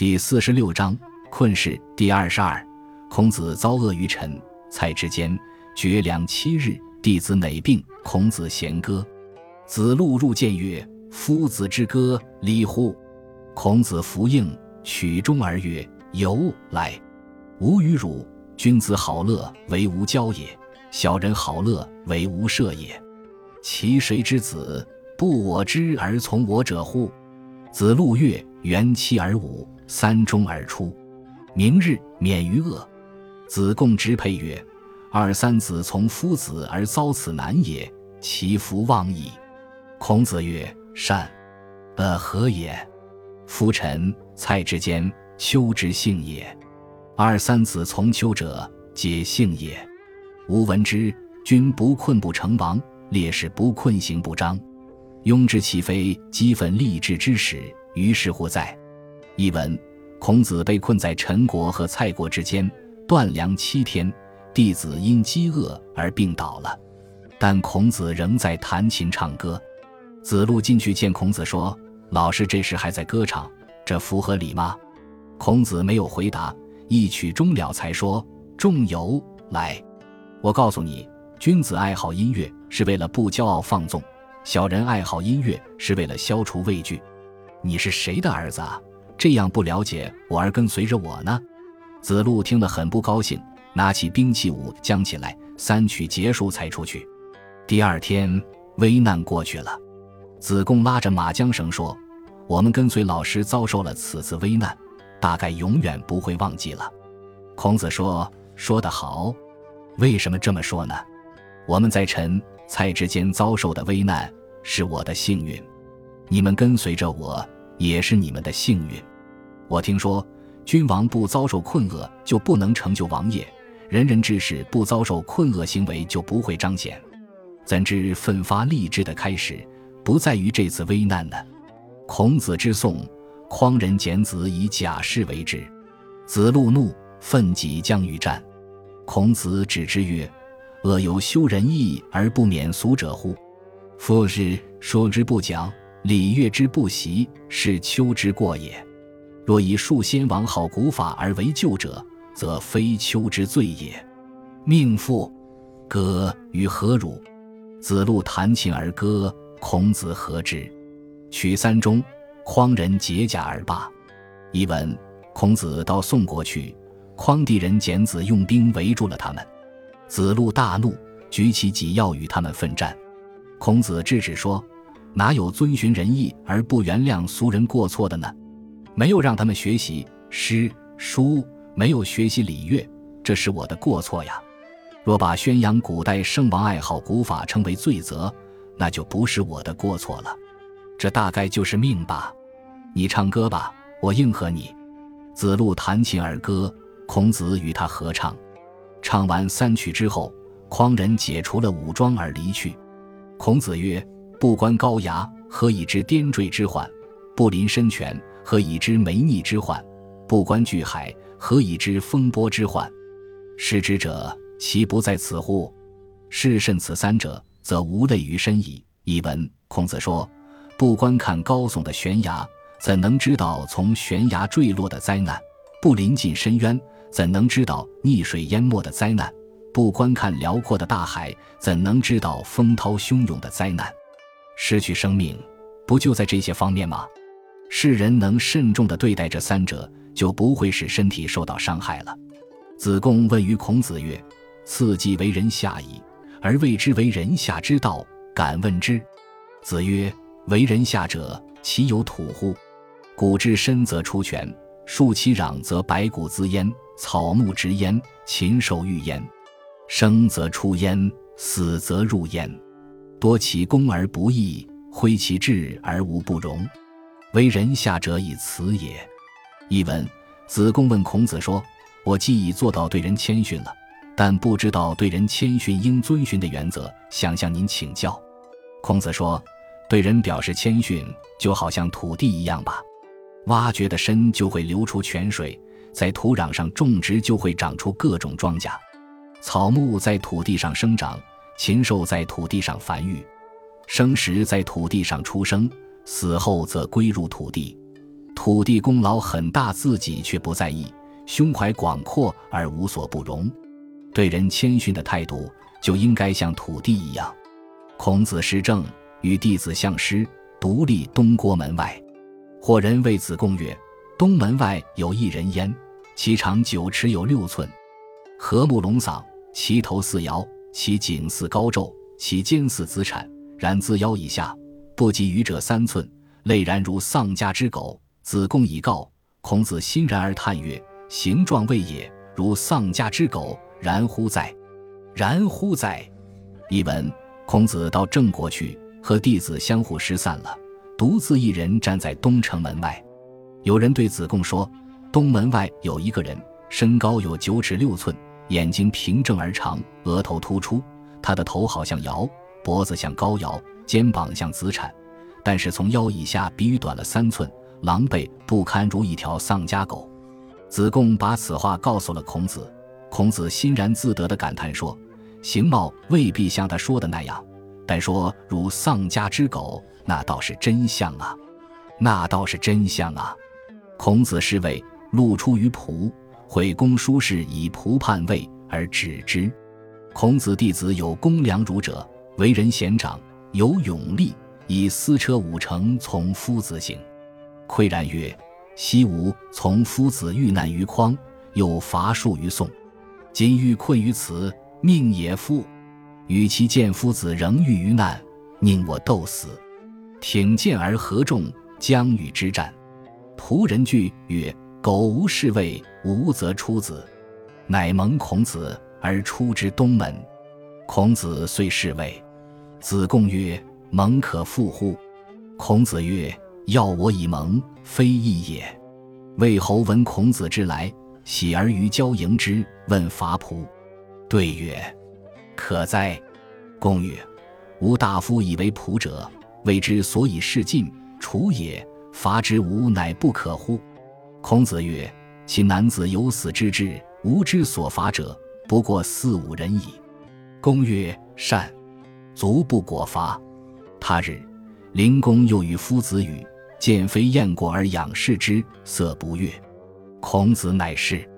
第四十六章困世第二十二。孔子遭厄于臣，蔡之间，绝粮七日。弟子馁病，孔子弦歌。子路入见曰：“夫子之歌，礼乎？”孔子弗应，取中而曰：“由来。吾与汝，君子好乐，为吾交也；小人好乐，为吾射也。其谁之子不我之而从我者乎？”子路曰：“元七而五。”三中而出，明日免于恶。子贡之佩曰：“二三子从夫子而遭此难也，其福望矣。”孔子曰：“善。”呃，何也？夫臣蔡之间，丘之幸也。二三子从丘者，皆幸也。吾闻之，君不困不成王，烈士不困行不彰。庸之岂非激愤励志之始？于是乎在。译文：孔子被困在陈国和蔡国之间，断粮七天，弟子因饥饿而病倒了。但孔子仍在弹琴唱歌。子路进去见孔子，说：“老师这时还在歌唱，这符合礼吗？”孔子没有回答，一曲终了才说：“仲由来，我告诉你，君子爱好音乐是为了不骄傲放纵，小人爱好音乐是为了消除畏惧。你是谁的儿子啊？”这样不了解我而跟随着我呢？子路听了很不高兴，拿起兵器舞将起来，三曲结束才出去。第二天，危难过去了，子贡拉着马缰绳说：“我们跟随老师遭受了此次危难，大概永远不会忘记了。”孔子说：“说得好，为什么这么说呢？我们在陈、蔡之间遭受的危难是我的幸运，你们跟随着我也是你们的幸运。”我听说，君王不遭受困厄就不能成就王业，仁人志士不遭受困厄行为就不会彰显。怎知奋发励志的开始不在于这次危难呢？孔子之颂，匡人简子以假士为之。子路怒，奋己将与战。孔子止之曰：“恶有修仁义而不免俗者乎？夫日说之不讲，礼乐之不习，是丘之过也。”若以树先王好古法而为旧者，则非丘之罪也。命父，歌于何如？子路弹琴而歌，孔子何之？取三中，匡人解甲而罢。译文：孔子到宋国去，匡地人简子用兵围住了他们，子路大怒，举起戟要与他们奋战。孔子制止说：“哪有遵循仁义而不原谅俗人过错的呢？”没有让他们学习诗书，没有学习礼乐，这是我的过错呀。若把宣扬古代圣王爱好古法称为罪责，那就不是我的过错了。这大概就是命吧。你唱歌吧，我应和你。子路弹琴而歌，孔子与他合唱。唱完三曲之后，匡人解除了武装而离去。孔子曰：“不观高崖，何以知颠坠之患？不临深泉。”何以知梅逆之患？不观巨海，何以知风波之患？失之者，其不在此乎？是甚此三者，则无类于身矣。译文：孔子说，不观看高耸的悬崖，怎能知道从悬崖坠落的灾难？不临近深渊，怎能知道溺水淹没的灾难？不观看辽阔的大海，怎能知道风涛汹涌的灾难？失去生命，不就在这些方面吗？世人能慎重地对待这三者，就不会使身体受到伤害了。子贡问于孔子曰：“次季为人下矣，而谓之为人下之道，敢问之？”子曰：“为人下者，其有土乎？古之深则出泉，树其壤则白骨滋焉，草木植焉，禽兽欲焉。生则出焉，死则入焉。多其功而不义，挥其志而无不容。”为人下者以辞也。译文：子贡问孔子说：“我既已做到对人谦逊了，但不知道对人谦逊应遵循的原则，想向您请教。”孔子说：“对人表示谦逊，就好像土地一样吧。挖掘的深，就会流出泉水；在土壤上种植，就会长出各种庄稼。草木在土地上生长，禽兽在土地上繁育，生食在土地上出生。”死后则归入土地，土地功劳很大，自己却不在意，胸怀广阔而无所不容，对人谦逊的态度就应该像土地一样。孔子施政，与弟子相师，独立东郭门外。或人谓子贡曰：“东门外有一人焉，其长九尺有六寸，和睦隆嗓，其头似尧，其颈似高纣，其肩似子产，然自腰以下，不及余者三寸，类然如丧家之狗。”子贡已告孔子，欣然而叹曰：“形状未也，如丧家之狗，然乎哉？然乎哉？”译文：孔子到郑国去，和弟子相互失散了，独自一人站在东城门外。有人对子贡说：“东门外有一个人，身高有九尺六寸，眼睛平正而长，额头突出，他的头好像尧，脖子像高尧，肩膀像子产，但是从腰以下比短了三寸。”狼狈不堪，如一条丧家狗。子贡把此话告诉了孔子，孔子欣然自得地感叹说：“形貌未必像他说的那样，但说如丧家之狗，那倒是真相啊，那倒是真相啊。”孔子是谓：“路出于仆，毁公叔事以仆叛位而止之。”孔子弟子有公良儒者，为人贤长，有勇力，以私车五乘从夫子行。喟然曰：“昔吾从夫子遇难于匡，又伐树于宋，今欲困于此，命也夫！与其见夫子仍遇于难，宁我斗死，挺剑而合众，将与之战。”仆人惧曰：“苟无侍卫，吾则出子。”乃蒙孔子而出之东门。孔子遂侍卫。子贡曰：“蒙可复乎？”孔子曰。要我以蒙，非义也。魏侯闻孔子之来，喜而于郊迎之，问伐仆。对曰：“可哉！”公曰：“吾大夫以为仆者，谓之所以事尽，楚也。伐之，吾乃不可乎？”孔子曰：“其男子有死之志，吾之所伐者，不过四五人矣。”公曰：“善。”足不果伐。他日，灵公又与夫子语。见非燕过而仰视之，色不悦。孔子乃是。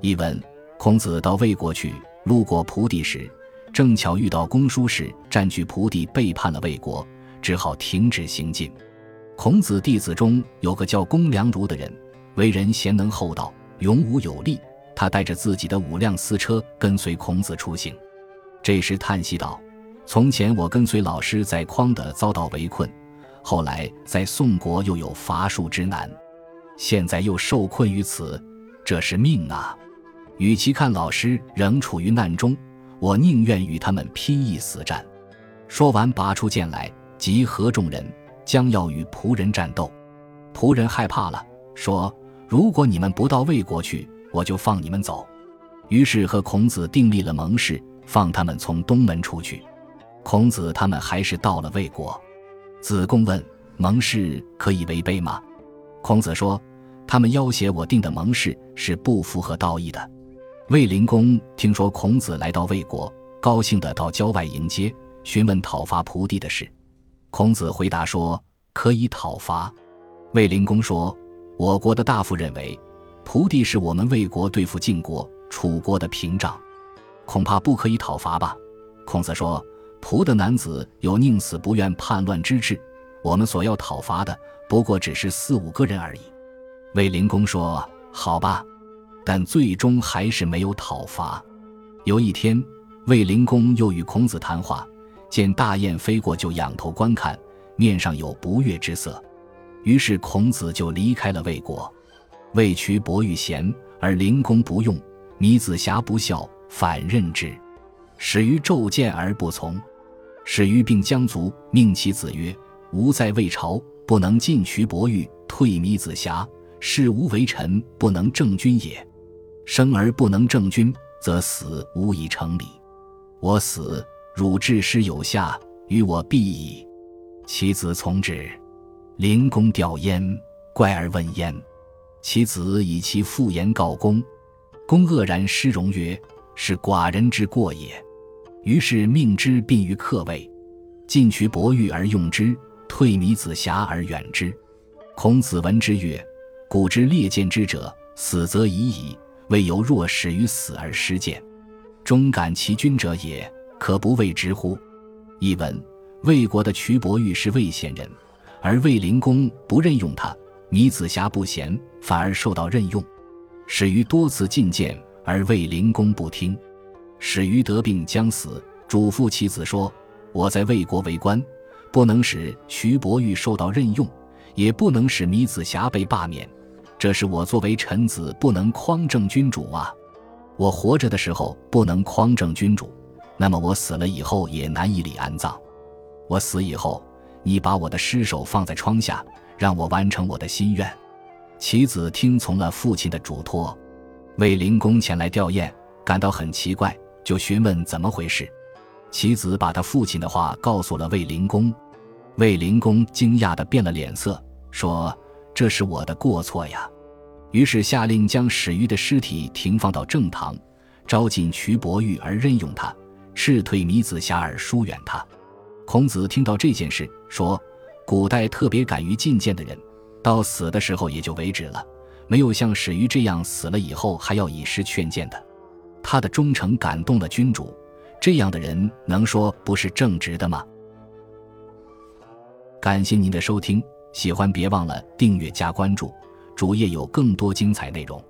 译文：孔子到魏国去，路过蒲地时，正巧遇到公叔氏占据蒲地，背叛了魏国，只好停止行进。孔子弟子中有个叫公良孺的人，为人贤能厚道，勇武有力。他带着自己的五辆私车跟随孔子出行。这时叹息道：“从前我跟随老师在匡德遭到围困。”后来在宋国又有伐树之难，现在又受困于此，这是命啊！与其看老师仍处于难中，我宁愿与他们拼一死战。说完，拔出剑来，集合众人，将要与仆人战斗。仆人害怕了，说：“如果你们不到魏国去，我就放你们走。”于是和孔子订立了盟誓，放他们从东门出去。孔子他们还是到了魏国。子贡问：“盟誓可以违背吗？”孔子说：“他们要挟我定的盟誓是不符合道义的。”卫灵公听说孔子来到魏国，高兴地到郊外迎接，询问讨伐蒲地的事。孔子回答说：“可以讨伐。”卫灵公说：“我国的大夫认为，蒲地是我们魏国对付晋国、楚国的屏障，恐怕不可以讨伐吧？”孔子说。仆的男子有宁死不愿叛乱之志，我们所要讨伐的不过只是四五个人而已。卫灵公说：“好吧。”但最终还是没有讨伐。有一天，卫灵公又与孔子谈话，见大雁飞过，就仰头观看，面上有不悦之色。于是孔子就离开了魏国。魏渠伯欲贤，而灵公不用；米子瑕不孝，反任之，始于骤见而不从。始于并将卒，命其子曰：“吾在魏朝，不能进渠伯玉，退弥子瑕，是吾为臣不能正君也。生而不能正君，则死无以成礼。我死，汝治师有下，与我必矣。”其子从之。灵公吊焉，怪而问焉。其子以其父言告公。公愕然，失容曰：“是寡人之过也。”于是命之并于客位，进取伯玉而用之，退弥子瑕而远之。孔子闻之曰：“古之列见之者，死则已矣，未犹若始于死而失见，忠感其君者也，可不谓之乎？译文：魏国的瞿伯玉是魏县人，而魏灵公不任用他，糜子瑕不贤，反而受到任用。始于多次进谏，而魏灵公不听。始于得病将死，嘱咐其子说：“我在魏国为官，不能使徐伯玉受到任用，也不能使糜子瑕被罢免。这是我作为臣子不能匡正君主啊！我活着的时候不能匡正君主，那么我死了以后也难以理安葬。我死以后，你把我的尸首放在窗下，让我完成我的心愿。”其子听从了父亲的嘱托，卫灵公前来吊唁，感到很奇怪，就询问怎么回事。其子把他父亲的话告诉了卫灵公，卫灵公惊讶的变了脸色，说：“这是我的过错呀。”于是下令将史玉的尸体停放到正堂，招进瞿伯玉而任用他，斥退糜子瑕而疏远他。孔子听到这件事，说：“古代特别敢于进谏的人。”到死的时候也就为止了，没有像史玉这样死了以后还要以诗劝谏的。他的忠诚感动了君主，这样的人能说不是正直的吗？感谢您的收听，喜欢别忘了订阅加关注，主页有更多精彩内容。